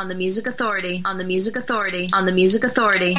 On the Music Authority, on the Music Authority, on the Music Authority.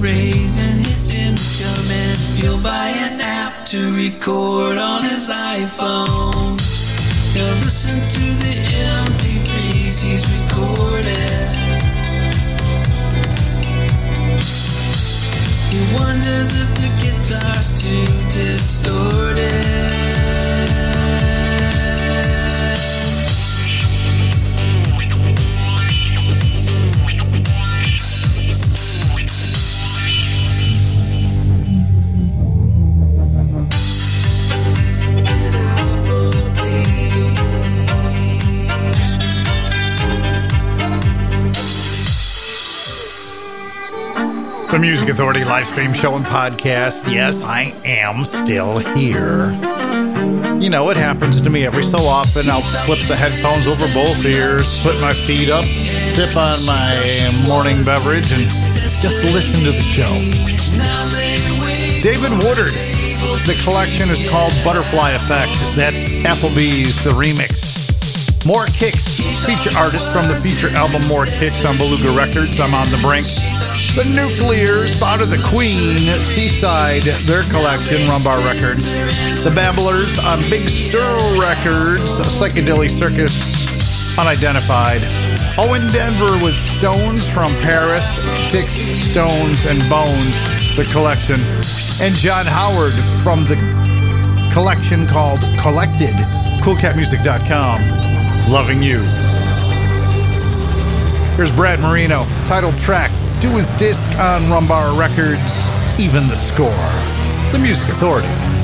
Raise in his income and he'll buy an app to record on his iPhone. He'll listen to the MP3s he's recorded. He wonders if the guitar's too distorted. Music Authority live stream show and podcast. Yes, I am still here. You know, it happens to me every so often. I'll flip the headphones over both ears, put my feet up, sip on my morning beverage, and just listen to the show. David Woodard. The collection is called Butterfly Effect. That's Applebee's, the remix. More Kicks, feature artist from the feature album More Kicks on Beluga Records. I'm on the brink. The Nuclears, out of the Queen, Seaside, their collection, Rum Bar Records. The Bablers on Big Stir Records, Psychadilly Circus, Unidentified. Oh, Owen Denvir with Stones from Paris, Sticks, Stones, and Bones, the collection. And John Howard from the collection called Collected, koolkatmusik.com. Loving You. Here's Brad Marino, title track, do his disc on Rum Bar Records, Even the Score. The Music Authority.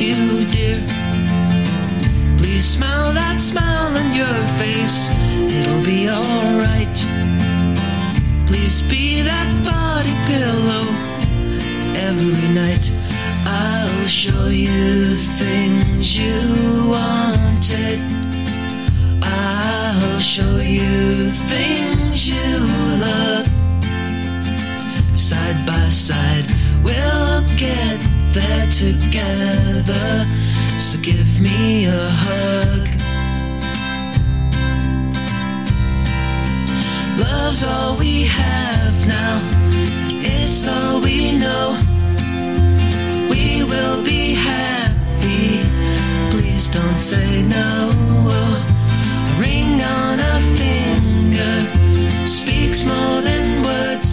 You, dear. Please smile that smile on your face. It'll be alright. Please be that body pillow every night. I'll show you things you wanted. I'll show you things you love. Side by side, we'll get there together. So give me a hug. Love's all we have now, it's all we know. We will be happy. Please don't say no. Ring on a finger speaks more than words.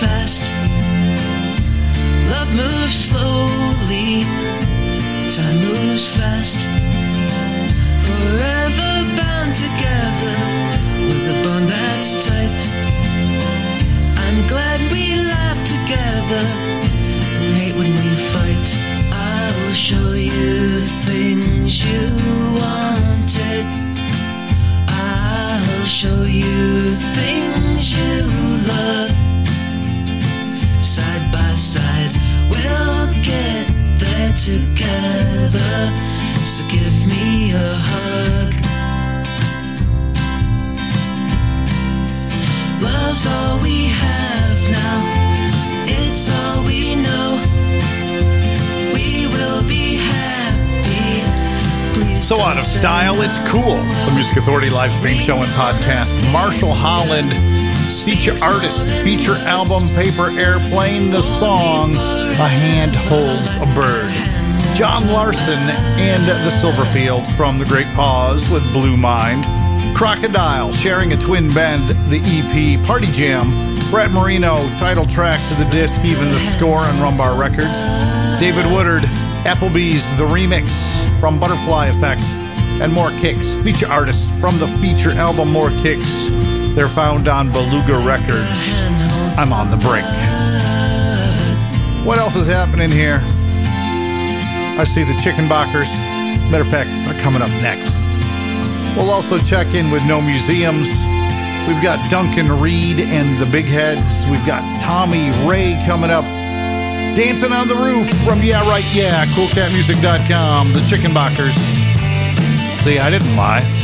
Past. Love moves slowly, time moves fast. Forever bound together with a bond that's tight. I'm glad we laugh together and hate when we fight. I'll show you things you wanted. I'll show you things you love. Together. So give me a hug. Love's all we have now. It's all we know. We will be happy. Please So out of style, it's cool. The Music Authority live stream show and podcast. Marshall Holland, feature artist, feature album, Paper Airplane, the song A Hand Holds a Bird. John Larson and the Silverfields from The Great Pause with Blue Mind. Crocodile sharing a twin bend, the EP Party Jam. Brad Marino, title track to the disc, even the score on Rum Bar Records. David Woodard, Applebee's The Remix from Butterfly Effect, and More Kicks, feature artist from the feature album More Kicks. They're found on Beluga Records. I'm on the Brink. What else is happening here? I see the Chickenbachers. Matter of fact, they're coming up next. We'll also check in with No Museums. We've got Duncan Reid and the Big Heads. We've got Tommy Ray coming up. Dancing on the Roof from Yeah Right Yeah, koolkatmusik.com, the Chickenbachers. See, I didn't lie.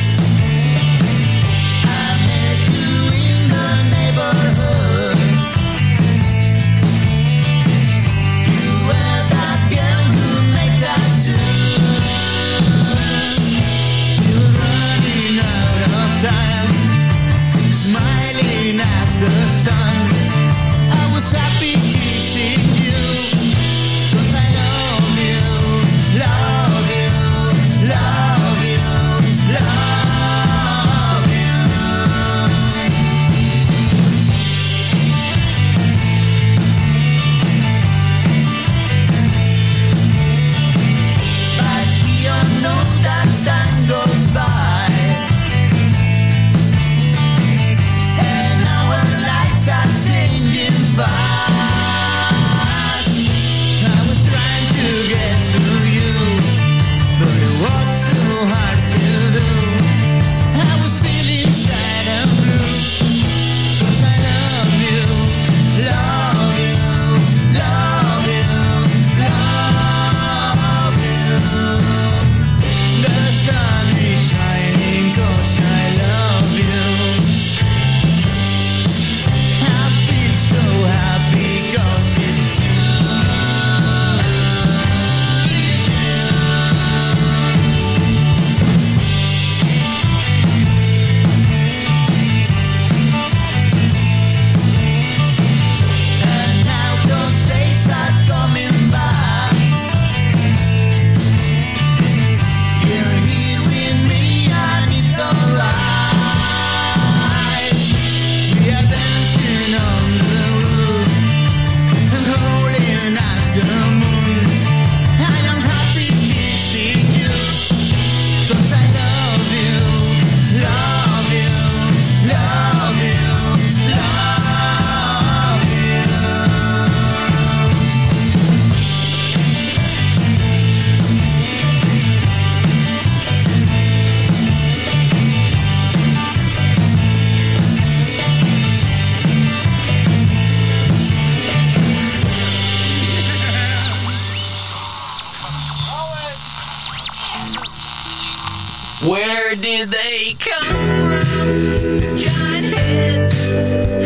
Where they come from? Giant heads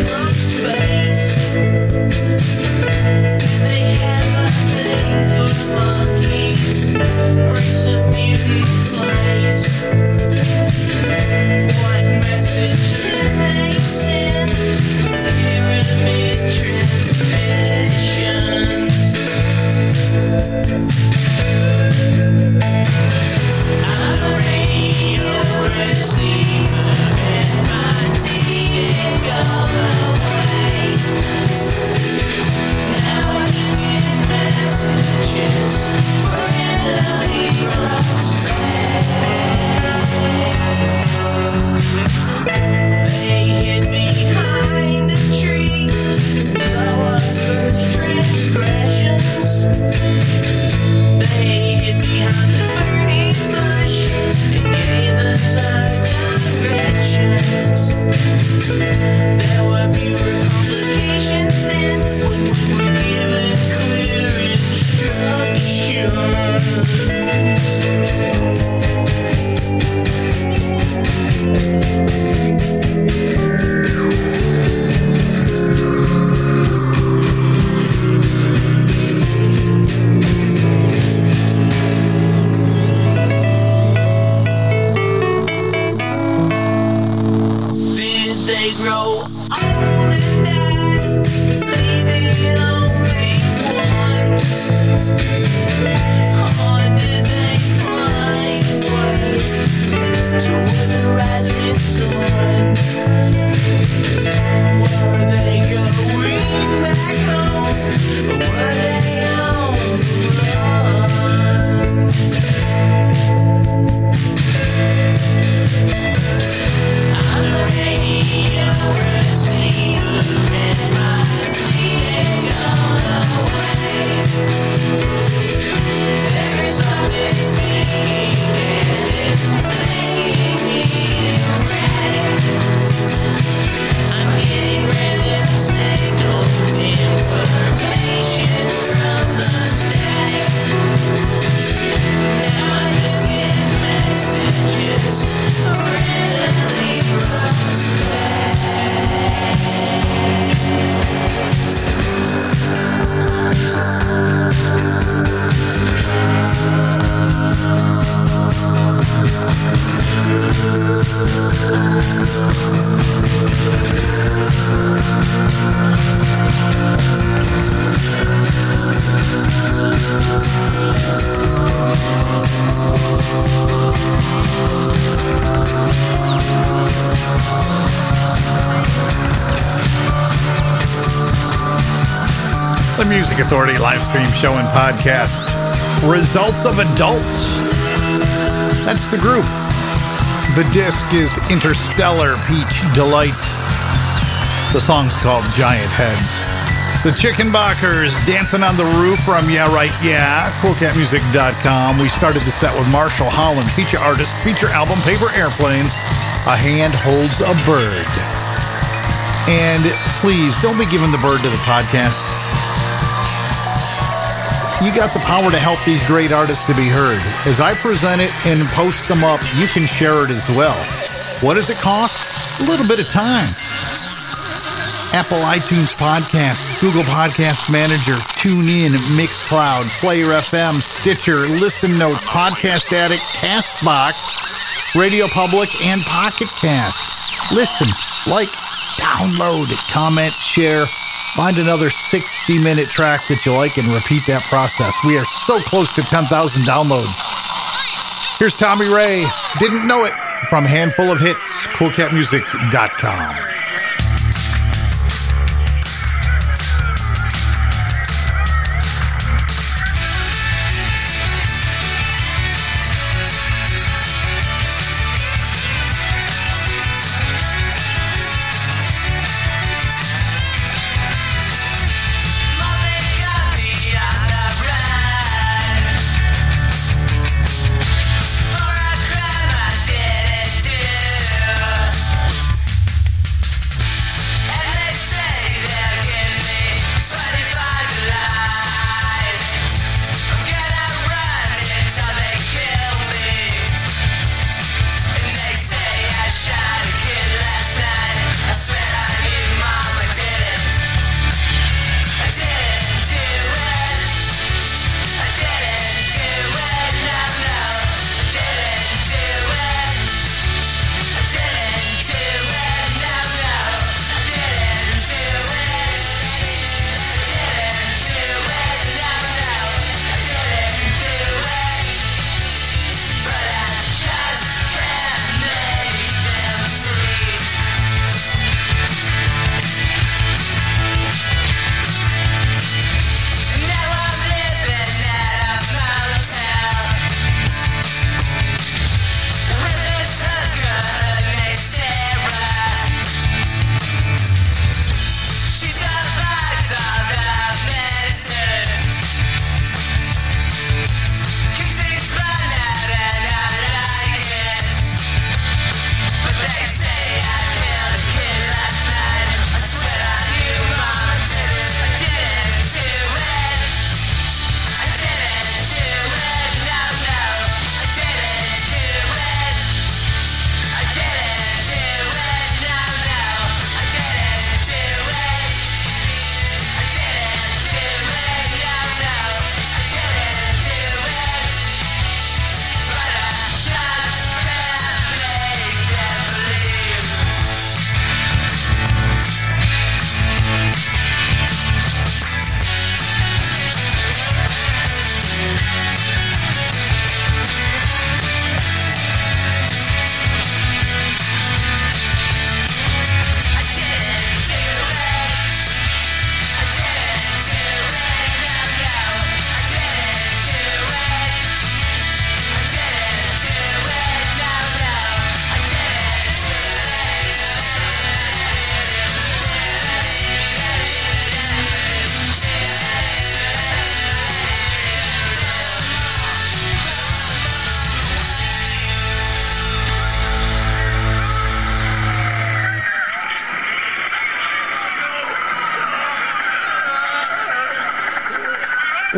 from space. There were fewer complications then show and podcast. Results of Adults. That's the group. The disc is Interstellar Peach Delight. The song's called Giant Heads. The Chickenbachers dancing on the roof from Yeah Right Yeah, koolkatmusik.com. We started the set with Marshall Holland, feature artist, feature album, Paper Airplane. A hand holds a bird. And please don't be giving the bird to the podcast. You got the power to help these great artists to be heard. As I present it and post them up, you can share it as well. What does it cost? A little bit of time. Apple iTunes Podcast, Google Podcast Manager, TuneIn, Mixcloud, Player FM, Stitcher, Listen Notes, Podcast Addict, Castbox, Radio Public, and Pocket Cast. Listen, like, download, comment, share. Find another 60 minute track that you like and repeat that process. We are so close to 10,000 downloads. Here's Tommy Ray. Didn't know it from Handful of Hits, koolkatmusik.com.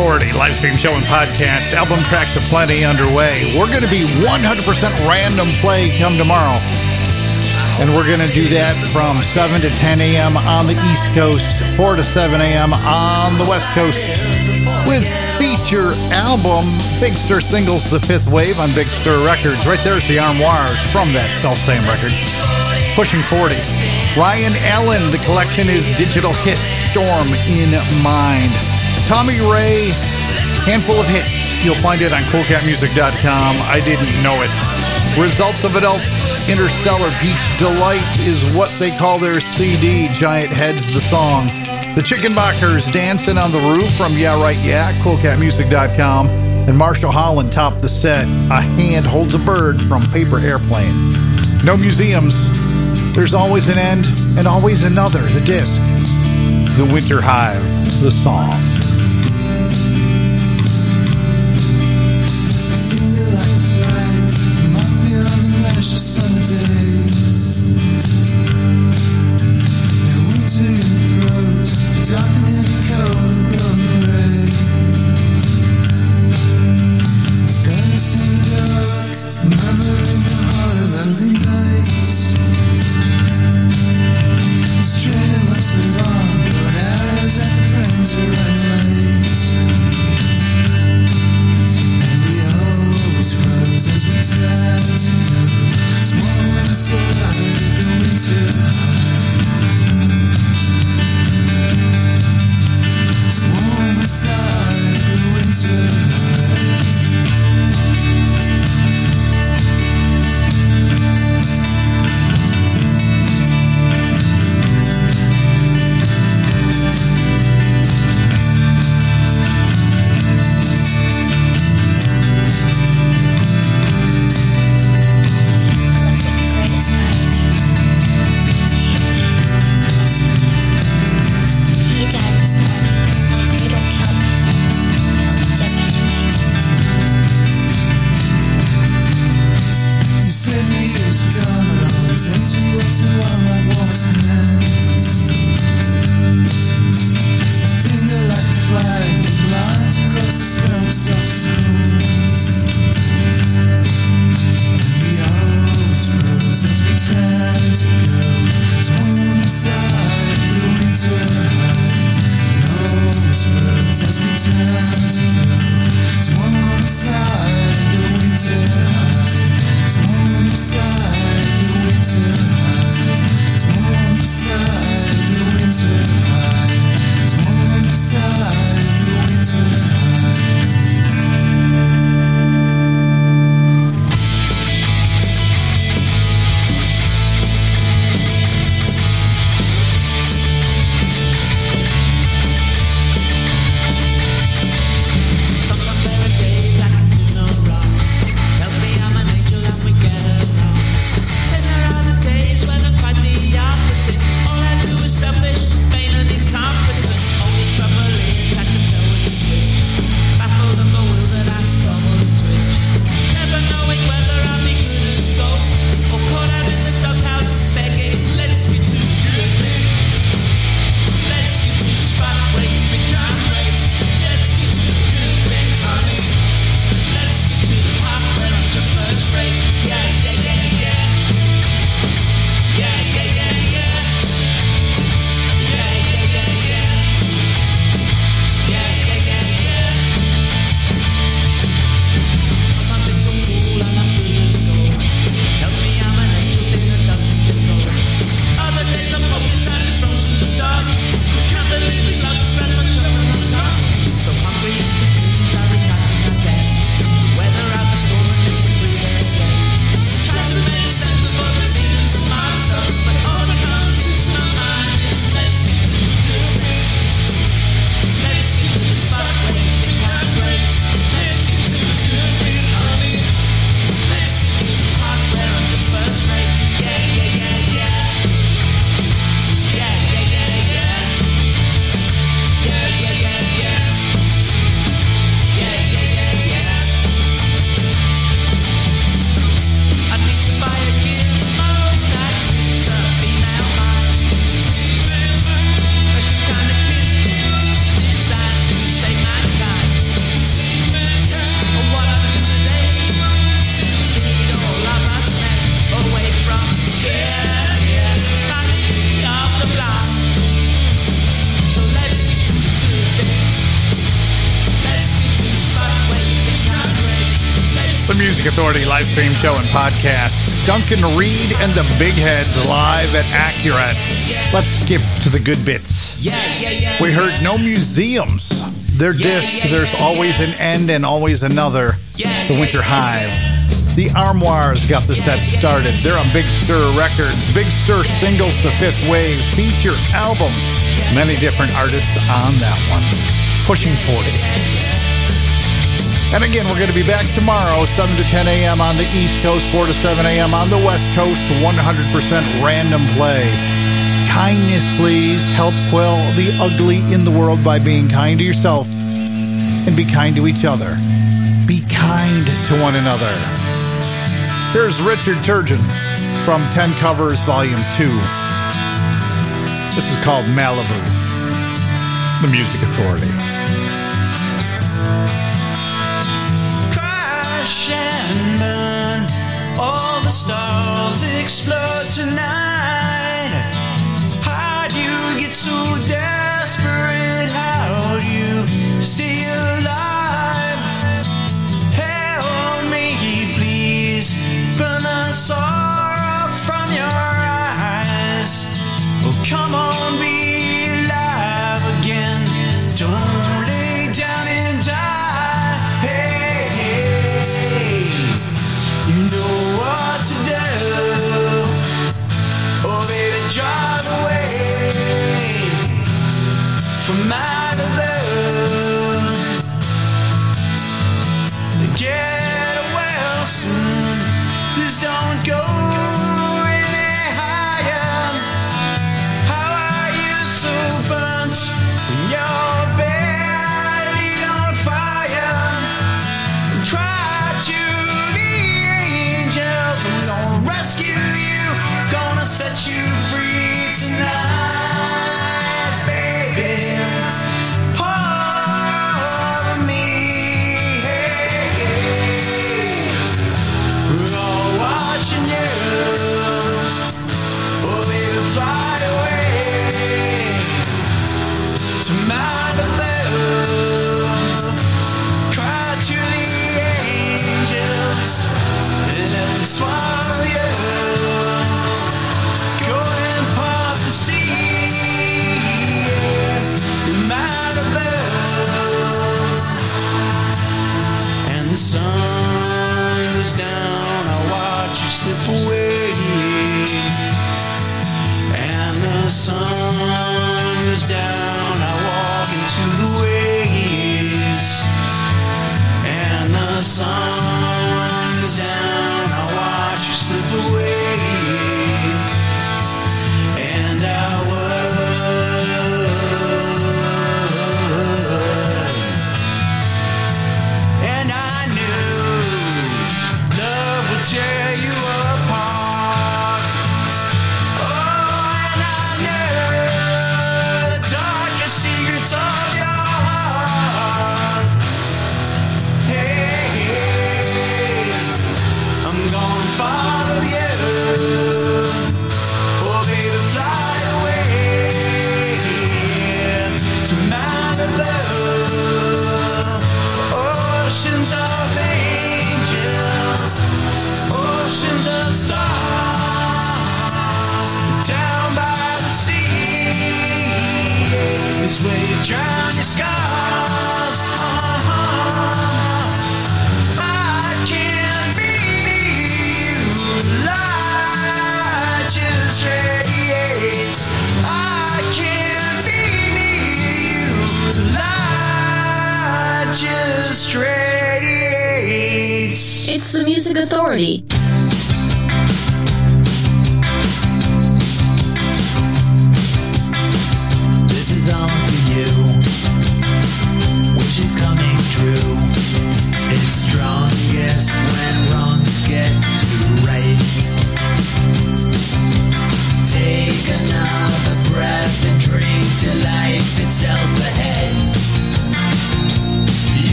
Authority live stream show and podcast. Album tracks are plenty underway. We're going to be 100% random play come tomorrow. And we're going to do that from 7 to 10 a.m. on the East Coast, 4 to 7 a.m. on the West Coast with feature album Big Stir Singles The Fifth Wave on Big Stir Records. Right there's the armoires from that self-same record. Pushing 40. Ryan Allen, the collection is Digital Hit Storm in Mind. Tommy Ray, handful of hits. You'll find it on koolkatmusik.com. I didn't know it. Results of Adult Interstellar Beach Delight is what they call their CD. Giant Heads, the song. The Chickenbachers dancing on the roof from Yeah Right Yeah, koolkatmusik.com. And Marshall Holland topped the set. A hand holds a bird from Paper Airplane. No museums. There's always an end and always another. The disc. The Winter Hive, the song. Music Authority live stream show and podcast. Duncan Reid and the Big Heads live at Accurate. Let's skip to the good bits. We heard no museums. Their disc, There's Always an End and Always Another. The Winter Hive. The Armoires got the set started. They're on Big Stir Records. Big Stir singles, The Fifth Wave, feature album. Many different artists on that one. Pushing 40. And again, we're going to be back tomorrow, 7 to 10 a.m. on the East Coast, 4 to 7 a.m. on the West Coast, 100% random play. Kindness, please. Help quell the ugly in the world by being kind to yourself and be kind to each other. Be kind to one another. Here's Richard Turgeon from 10 Covers, Volume 2. This is called Malibu, the Music Authority. And burn. All the stars explode tonight. How'd you get so desperate? How'd you stay alive? Help me, please. Burn the sorrow